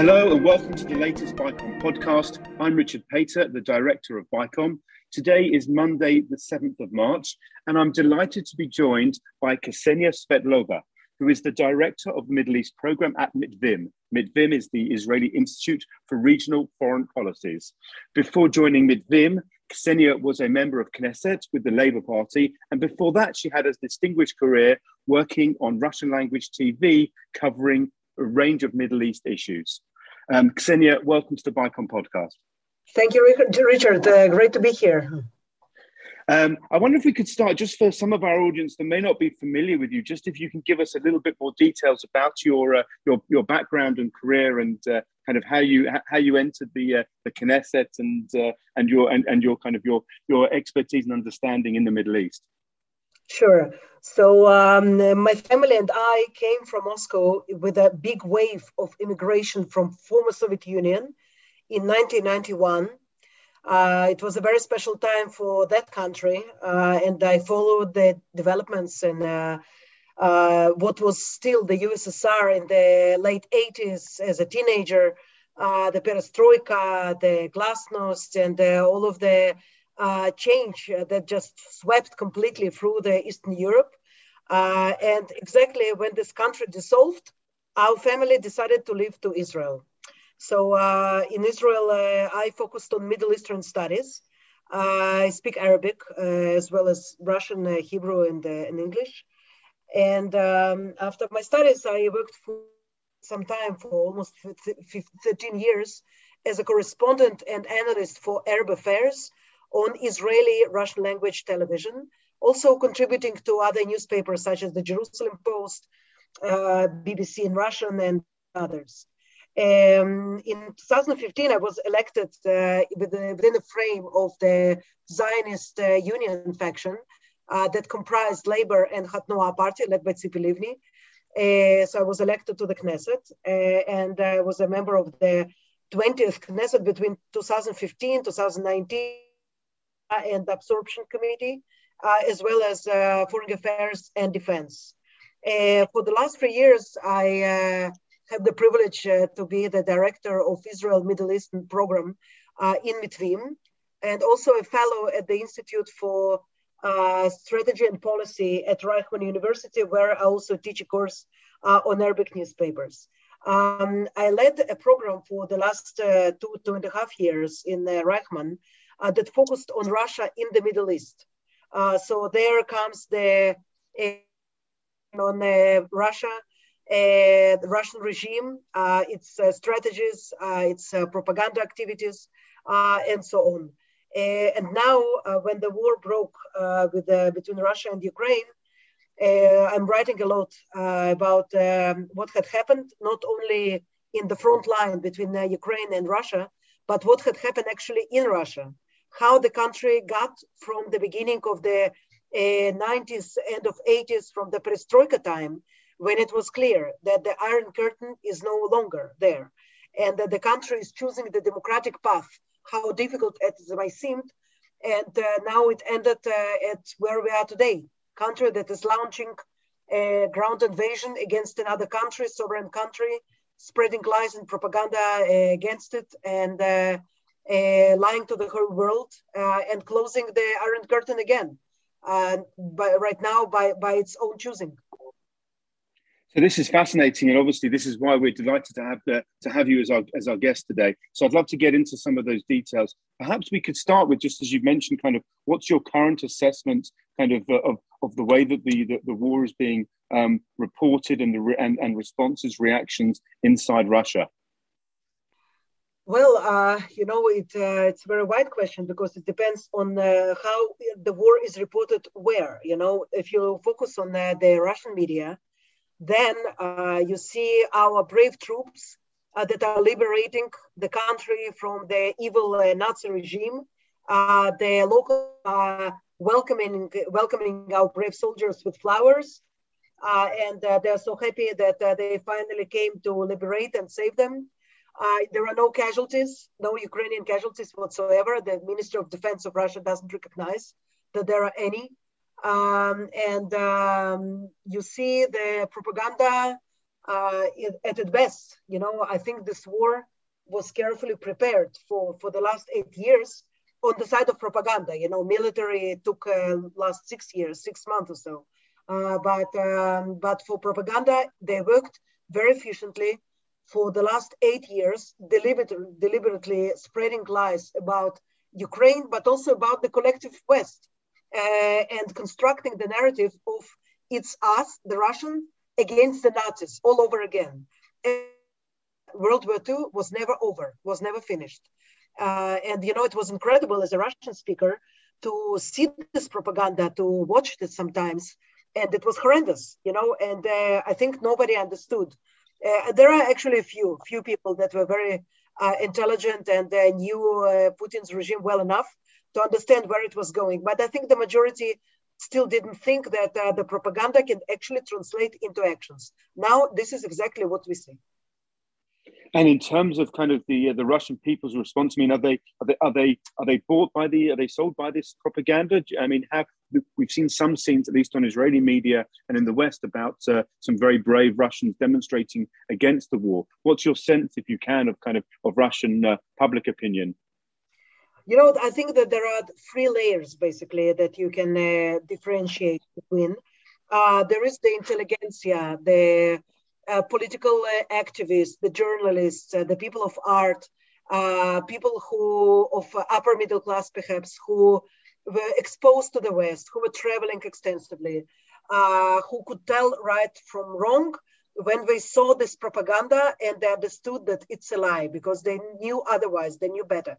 Hello and welcome to the latest BICOM podcast. I'm Richard Pater, the director of BICOM. Today is Monday, the 7th of March, and I'm delighted to be joined by Ksenia Svetlova, who is the director of the Middle East program at MITVIM. MITVIM is the Israeli Institute for Regional Foreign Policies. Before joining MITVIM, Ksenia was a member of Knesset with the Labour Party, and before that, she had a distinguished career working on Russian language TV covering a range of Middle East issues. Um, Ksenia, welcome to the BICOM podcast. Thank you, Richard. Uh, great to be here. Um, I wonder if we could start just for some of our audience that may not be familiar with you, just if you can give us a little bit more details about your uh, your your background and career and uh, kind of how you how you entered the uh, the Knesset and uh, and your and, and your kind of your your expertise and understanding in the Middle East. Sure. So um, my family and I came from Moscow with a big wave of immigration from former Soviet Union in 1991. Uh, it was a very special time for that country, uh, and I followed the developments in uh, uh what was still the USSR in the late 80s as a teenager, uh, the perestroika, the glasnost, and uh, all of the change that just swept completely through the Eastern Europe. and exactly when this country dissolved, our family decided to leave to Israel. So uh, in Israel, uh, I focused on Middle Eastern studies. Uh, I speak Arabic uh, as well as Russian, uh, Hebrew, and, and, English. And um, after my studies, I worked for some time for almost 13 years as a correspondent and analyst for Arab affairs on Israeli Russian language television, also contributing to other newspapers such as the Jerusalem Post, uh, BBC in Russian, and others. Um, in 2015, I was elected uh, within, within the frame of the Zionist uh, Union faction uh, that comprised Labor and Hatnoa party led by Tzipi Livni. Uh, so I was elected to the Knesset uh, and I was a member of the 20th Knesset between 2015, 2019 and absorption committee, uh, as well as foreign affairs and defense. for the last three years, I have the privilege uh, to be the director of Israel Middle Eastern program uh, in MITVIM, and also a fellow at the Institute for uh, Strategy and Policy at Reichman University, where I also teach a course uh, on Arabic newspapers. Um, I led a program for the last uh, two, two and a half years in uh, that focused on Russia in the Middle East. Uh, so there comes the on uh, Russia uh, the Russian regime, uh, its uh, strategies, uh, its propaganda activities, and so on. and now, when the war broke with, between Russia and Ukraine, I'm writing a lot about um, what had happened, not only in the front line between Ukraine and Russia, but what had happened actually in Russia how the country got from the beginning of the uh, 90s, end of 80s, from the perestroika time, when it was clear that the Iron Curtain is no longer there and that the country is choosing the democratic path, how difficult it might seem. And uh, now it ended uh, at where we are today, country that is launching a ground invasion against another country, sovereign country, spreading lies and propaganda uh, against it and uh, uh, lying to the whole world uh, and closing the Iron Curtain again, by, right now by, by its own choosing. So this is fascinating, and obviously this is why we're delighted to have the, to have you as our as our guest today. So I'd love to get into some of those details. Perhaps we could start with just as you mentioned, kind of what's your current assessment, kind of uh, of, of the way that the the, the war is being um, reported and the re- and, and responses, reactions inside Russia. Well, uh, you know, it, uh, it's a very wide question because it depends on uh, how the war is reported where. You know, if you focus on uh, the Russian media, then uh, you see our brave troops uh, that are liberating the country from the evil Nazi regime. The local welcoming welcoming our brave soldiers with flowers, and they're so happy that they finally came to liberate and save them. There are no casualties, no Ukrainian casualties whatsoever. The Minister of Defense of Russia doesn't recognize that there are any. Um, and um, you see the propaganda uh, at its best. You know, I think this war was carefully prepared for, for the last eight years on the side of propaganda. You know, military took uh, last six years, six months or so. Uh, but um, but for propaganda, they worked very efficiently for the last eight years, deliberately, spreading lies about Ukraine, but also about the collective West, uh, and constructing the narrative of it's us, the Russian, against the Nazis all over again. And World War II was never over, was never finished. Uh, and you know, it was incredible as a Russian speaker to see this propaganda, to watch it sometimes, and it was horrendous, you know. And uh, I think nobody understood. Uh, there are actually a few, few people that were very uh, intelligent and uh, knew Putin's regime well enough to understand where it was going. But I think the majority still didn't think that uh, the propaganda can actually translate into actions. Now, this is exactly what we see. And in terms of kind of the uh, the Russian people's response, I mean, are they are they are they are they bought by the are they sold by this propaganda? I mean, have we've seen some scenes, at least on Israeli media and in the West, about uh, some very brave Russians demonstrating against the war. What's your sense, if you can, of kind of of Russian uh, public opinion? You know, I think that there are three layers basically that you can uh, differentiate between. Uh, there is the intelligentsia, the uh, political uh, activists, the journalists, uh, the people of art, uh, people who of upper middle class perhaps who were exposed to the West, who were traveling extensively, who could tell right from wrong when they saw this propaganda and they understood that it's a lie because they knew otherwise, they knew better.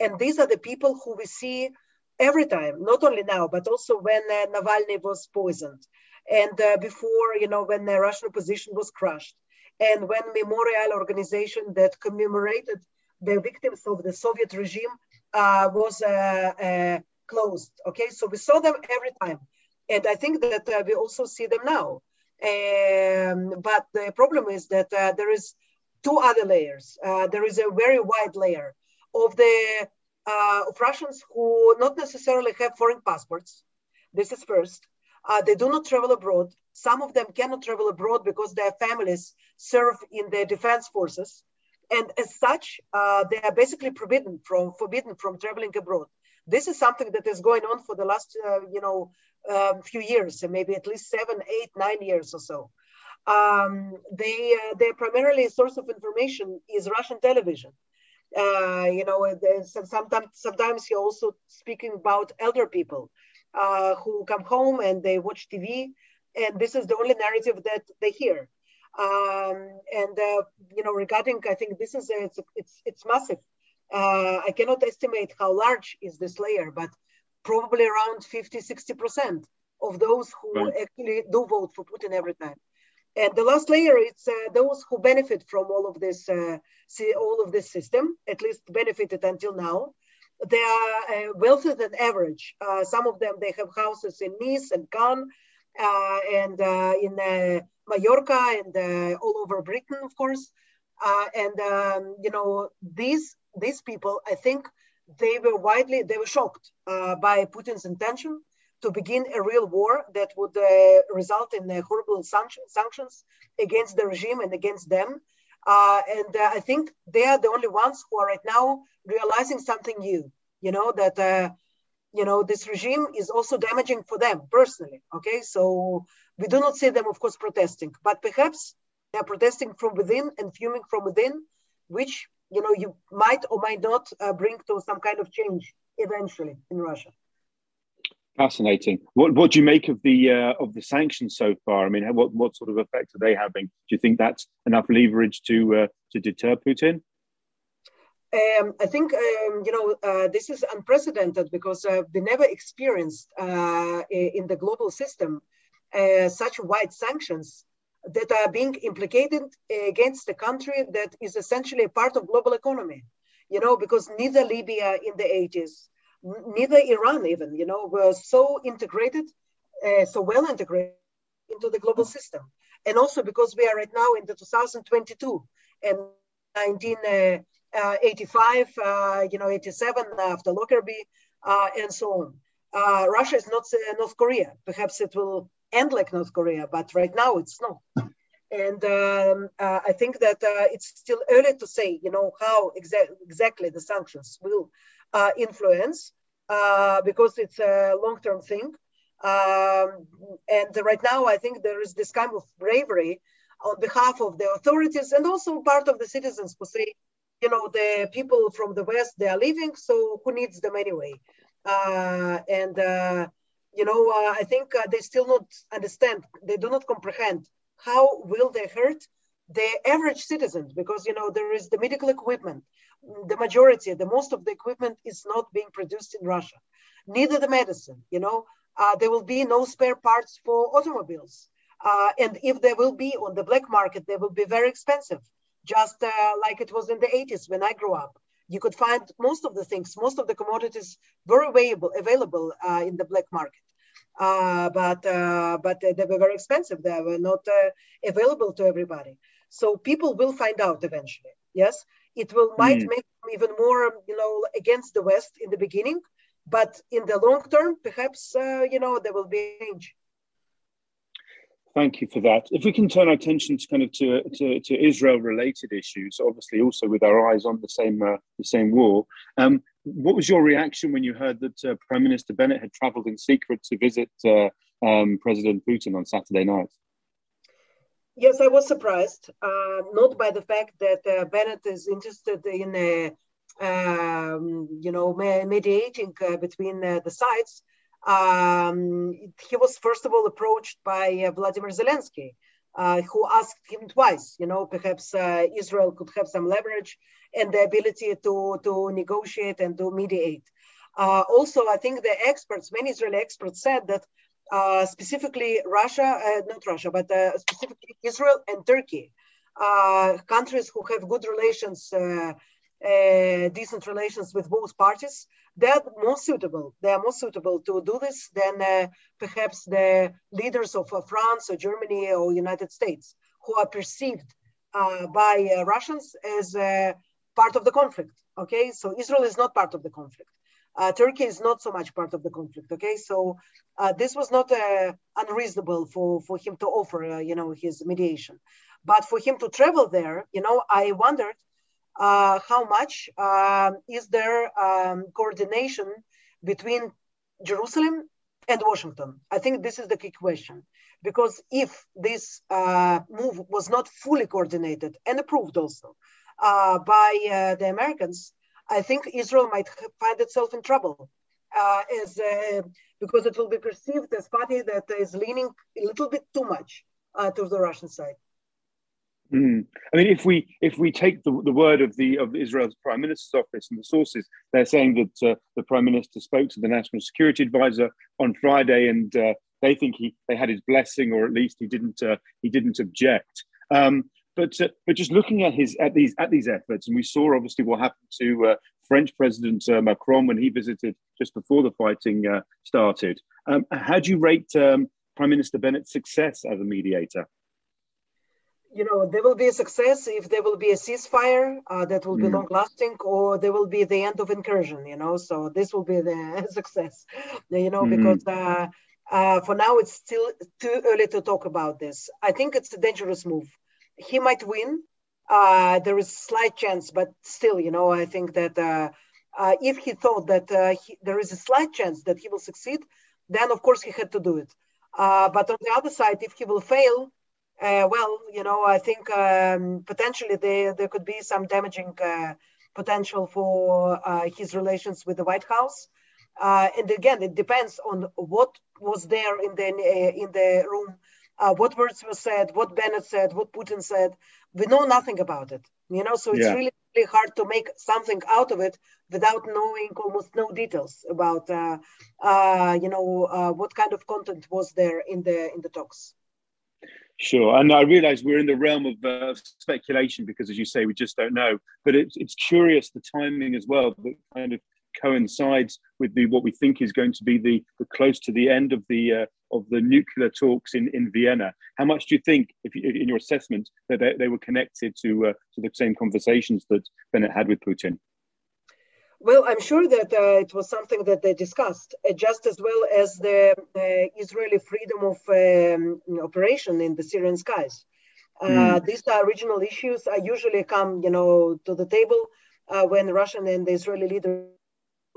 And these are the people who we see every time, not only now, but also when uh, Navalny was poisoned and uh, before, you know, when the Russian opposition was crushed, and when memorial organization that commemorated the victims of the Soviet regime uh, was uh, uh closed. Okay, so we saw them every time, and I think that uh, we also see them now. Um, but the problem is that uh, there is two other layers. there is a very wide layer of the of Russians who not necessarily have foreign passports. This is first. Uh, they do not travel abroad. Some of them cannot travel abroad because their families serve in the defense forces. And as such, uh, they are basically forbidden from, forbidden from traveling abroad. This is something that is going on for the last, uh, you know, um, few years, maybe at least seven, eight, nine years or so. Um, they, uh, their primarily source of information is Russian television. Uh, you know, sometimes, sometimes you're also speaking about elder people uh, who come home and they watch TV, and this is the only narrative that they hear. Um, and uh, you know, regarding, I think this is a, it's it's, it's massive. Uh, I cannot estimate how large is this layer, but probably around 50, 60 percent of those who right. actually do vote for Putin every time. And the last layer, it's uh, those who benefit from all of this, uh, see all of this system, at least benefited until now, they are uh, wealthier than average. Uh, some of them, they have houses in Nice and Cannes uh, and uh, in uh, Mallorca and uh, all over Britain, of course. and, um, you know, these, these people, I think they were widely, they were shocked by Putin's intention to begin a real war that would result in horrible sanctions against the regime and against them. Uh, and uh, I think they are the only ones who are right now realizing something new. You know that uh, you know this regime is also damaging for them personally. Okay, so we do not see them, of course, protesting, but perhaps they are protesting from within and fuming from within, which you know you might or might not uh, bring to some kind of change eventually in Russia. Fascinating. What what do you make of the uh, of the sanctions so far? I mean, what what sort of effect are they having? Do you think that's enough leverage to uh, to deter Putin? Um, I think um, you know uh, this is unprecedented because uh, we never experienced uh, in the global system uh, such wide sanctions that are being implicated against a country that is essentially a part of global economy. You know, because neither Libya in the 80s neither Iran even, you know, were so integrated, uh, so well integrated into the global system. And also because we are right now in the 2022 and 1985, uh, uh, you know, 87 after Lockerbie uh, and so on. Uh, Russia is not uh, North Korea. Perhaps it will end like North Korea, but right now it's not. And um, uh, I think that uh, it's still early to say, you know, how exa- exactly the sanctions will uh, influence uh, because it's a long-term thing. Um, and right now, I think there is this kind of bravery on behalf of the authorities and also part of the citizens who say, you know, the people from the West, they are leaving, so who needs them anyway? Uh, and, uh, you know, uh, I think uh, they still not understand, they do not comprehend how will they hurt the average citizens because, you know, there is the medical equipment, the majority, the most of the equipment is not being produced in Russia, neither the medicine, you know, uh, there will be no spare parts for automobiles. Uh, and if there will be on the black market, they will be very expensive, just uh, like it was in the 80s when I grew up. You could find most of the things, most of the commodities very available, available uh, in the black market. Uh, but uh, but they were very expensive. They were not available to everybody. So people will find out eventually. Yes, it will might mm. make them even more, you know, against the West in the beginning, but in the long term, perhaps you know there will be change. Thank you for that. If we can turn our attention to kind of to, to, to Israel-related issues, obviously also with our eyes on the same uh, the same war. Um, what was your reaction when you heard that uh, Prime Minister Bennett had travelled in secret to visit uh, um, President Putin on Saturday night? Yes, I was surprised, uh, not by the fact that uh, Bennett is interested in, uh, um, you know, mediating between the sides um, he was first of all approached by uh, Vladimir Zelensky, uh, who asked him twice, you know, perhaps uh, Israel could have some leverage and the ability to, to negotiate and to mediate. Uh, also, I think the experts, many Israeli experts said that uh, specifically Russia, uh, not Russia, but specifically Israel and Turkey, countries who have good relations uh, decent relations with both parties, they're more suitable. They are more suitable to do this than uh, perhaps the leaders of uh, France or Germany or United States, who are perceived uh, by uh, Russians as uh, part of the conflict. Okay, so Israel is not part of the conflict. Turkey is not so much part of the conflict. Okay, so this was not unreasonable for, for him to offer, you know, his mediation. But for him to travel there, you know, I wondered uh, how much uh, is there um, coordination between Jerusalem and Washington? I think this is the key question. Because if this uh, move was not fully coordinated and approved also uh, by uh, the Americans, I think Israel might find itself in trouble. Uh, as because it will be perceived as party that is leaning a little bit too much to the Russian side. Mm. I mean, if we if we take the, the word of the of Israel's prime minister's office and the sources, they're saying that uh, the prime minister spoke to the national security advisor on Friday, and uh, they think he they had his blessing, or at least he didn't uh, he didn't object. Um, but uh, but just looking at his at these at these efforts, and we saw obviously what happened to uh, French President uh, Macron when he visited just before the fighting started. Um, how do you rate um, Prime Minister Bennett's success as a mediator? you know, there will be a success if there will be a ceasefire uh, that will be mm. long lasting, or there will be the end of incursion, you know. So this will be the success, you know, mm. because uh, uh, for now it's still too early to talk about this. I think it's a dangerous move. He might win. Uh, there is slight chance, but still, you know, I think that uh, uh, if he thought that he, there is a slight chance that he will succeed, then of course he had to do it. but on the other side, if he will fail, uh, well, you know, I think um, potentially there, there could be some damaging uh, potential for uh, his relations with the White House. Uh, and again, it depends on what was there in the uh, in the room, uh, what words were said, what Bennett said, what Putin said. We know nothing about it, you know. So it's yeah. really, really hard to make something out of it without knowing almost no details about, uh you know, what kind of content was there in the in the talks. Sure, and I realise we're in the realm of uh, speculation because, as you say, we just don't know. But it's it's curious the timing as well that kind of coincides with the what we think is going to be the, the close to the end of the uh, of the nuclear talks in, in Vienna. How much do you think, if you, in your assessment, that they, they were connected to uh, to the same conversations that Bennett had with Putin? Well, I'm sure that uh, it was something that they discussed, uh, just as well as the uh, Israeli freedom of um, operation in the Syrian skies. Mm. These uh, regional issues i usually come, you know, to the table uh, when Russian and the Israeli leader.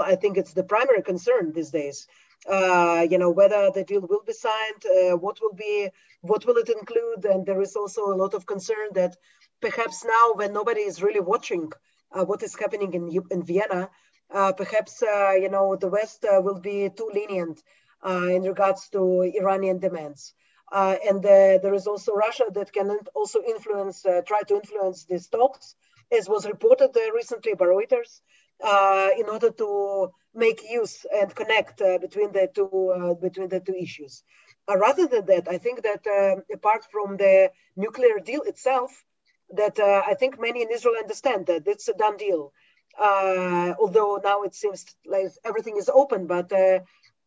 I think it's the primary concern these days. Uh, you know whether the deal will be signed, uh, what will be, what will it include, and there is also a lot of concern that perhaps now, when nobody is really watching uh, what is happening in in Vienna, uh, perhaps you know the West will be too lenient in regards to Iranian demands. Uh, and there is also Russia that can also influence, uh, try to influence these talks, as was reported recently by Reuters, uh, in order to make use and connect between the two between the two issues. rather than that, I think that apart from the nuclear deal itself, that I think many in Israel understand that it's a done deal. Uh, although now it seems like everything is open, but uh,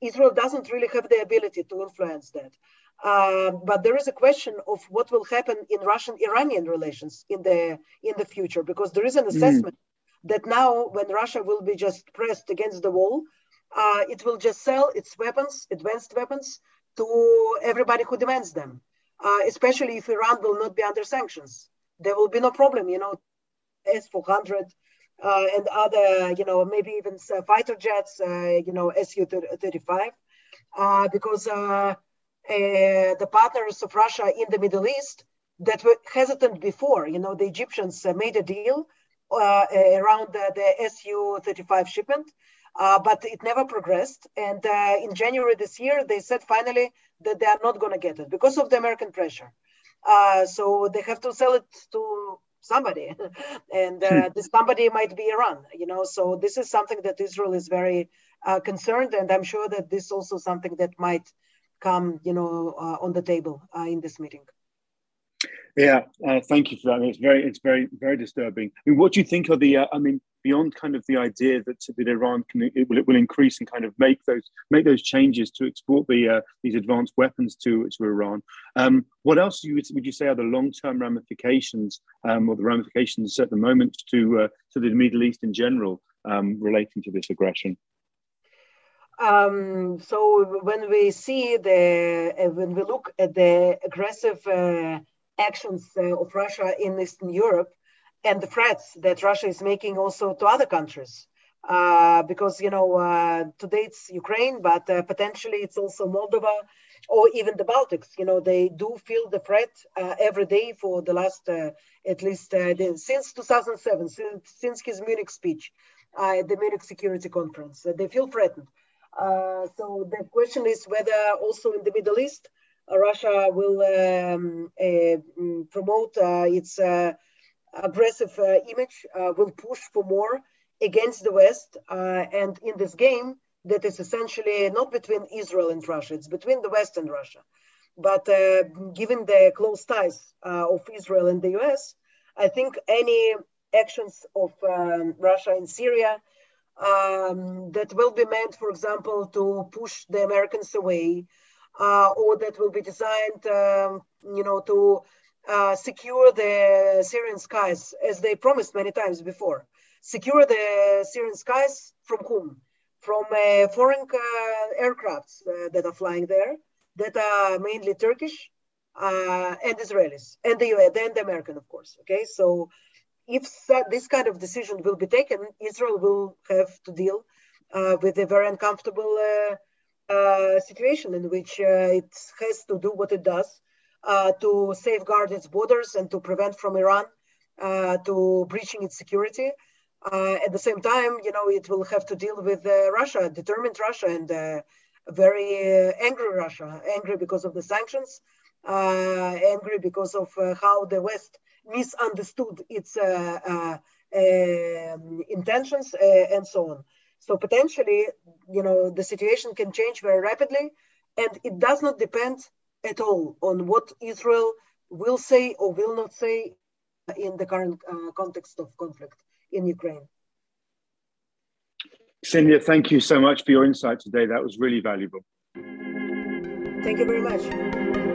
Israel doesn't really have the ability to influence that. Uh, but there is a question of what will happen in Russian-Iranian relations in the in the future, because there is an hmm. assessment mm. That now, when Russia will be just pressed against the wall, uh, it will just sell its weapons, advanced weapons, to everybody who demands them. Uh, especially if Iran will not be under sanctions, there will be no problem. You know, S-400 uh, and other, you know, maybe even fighter jets, uh, you know, Su-35, because uh, the partners of Russia in the Middle East that were hesitant before. You know, the Egyptians uh, made a deal uh, around the, the Su-35 shipment, uh, but it never progressed. And uh, in January this year, they said finally that they are not going to get it because of the American pressure. Uh, so they have to sell it to somebody, and hmm. this somebody might be Iran. You know, so this is something that Israel is very concerned, and I'm sure that this is also something that might come, you know, uh, on the table uh, in this meeting. Yeah, uh, thank you for that. I mean, it's very, it's very, very disturbing. I mean, what do you think of the? Uh, I mean, beyond kind of the idea that, that Iran can it will, it will increase and kind of make those make those changes to export the uh, these advanced weapons to to Iran. Um, what else you, would you say are the long term ramifications um, or the ramifications at the moment to uh, to the Middle East in general um, relating to this aggression? Um, so when we see the, uh, when we look at the aggressive uh, actions uh, of Russia in Eastern Europe and the threats that Russia is making also to other countries, uh, because you know uh, today it's Ukraine, but uh, potentially it's also Moldova or even the Baltics. You know they do feel the threat every day for the last at least since 2007, since, since his Munich speech, at the Munich Security Conference. they feel threatened. Uh, so the question is whether also in the Middle East, uh, Russia will um, uh, mm, promote its aggressive image, will push for more against the West. and in this game, that is essentially not between Israel and Russia, it's between the West and Russia. But uh, given the close ties uh, of Israel and the US, I think any actions of um, Russia in Syria um, that will be meant, for example, to push the Americans away, uh, or that will be designed, um, you know, to uh, secure the Syrian skies, as they promised many times before. Secure the Syrian skies from whom? From uh, foreign uh, aircrafts uh, that are flying there, that are mainly Turkish uh, and Israelis, and the US, and the American, of course. Okay, so if this kind of decision will be taken, Israel will have to deal uh, with a very uncomfortable uh, uh, situation in which uh, it has to do what it does uh, to safeguard its borders and to prevent from Iran uh, to breaching its security. at the same time, you know, it will have to deal with Russia, determined Russia, and very angry Russia, angry because of the sanctions, angry because of how the West misunderstood its uh, uh, um, intentions uh, and so on. So potentially, you know, the situation can change very rapidly, and it does not depend at all on what Israel will say or will not say in the current uh, context of conflict in Ukraine. Ksenia, thank you so much for your insight today. That was really valuable. Thank you very much.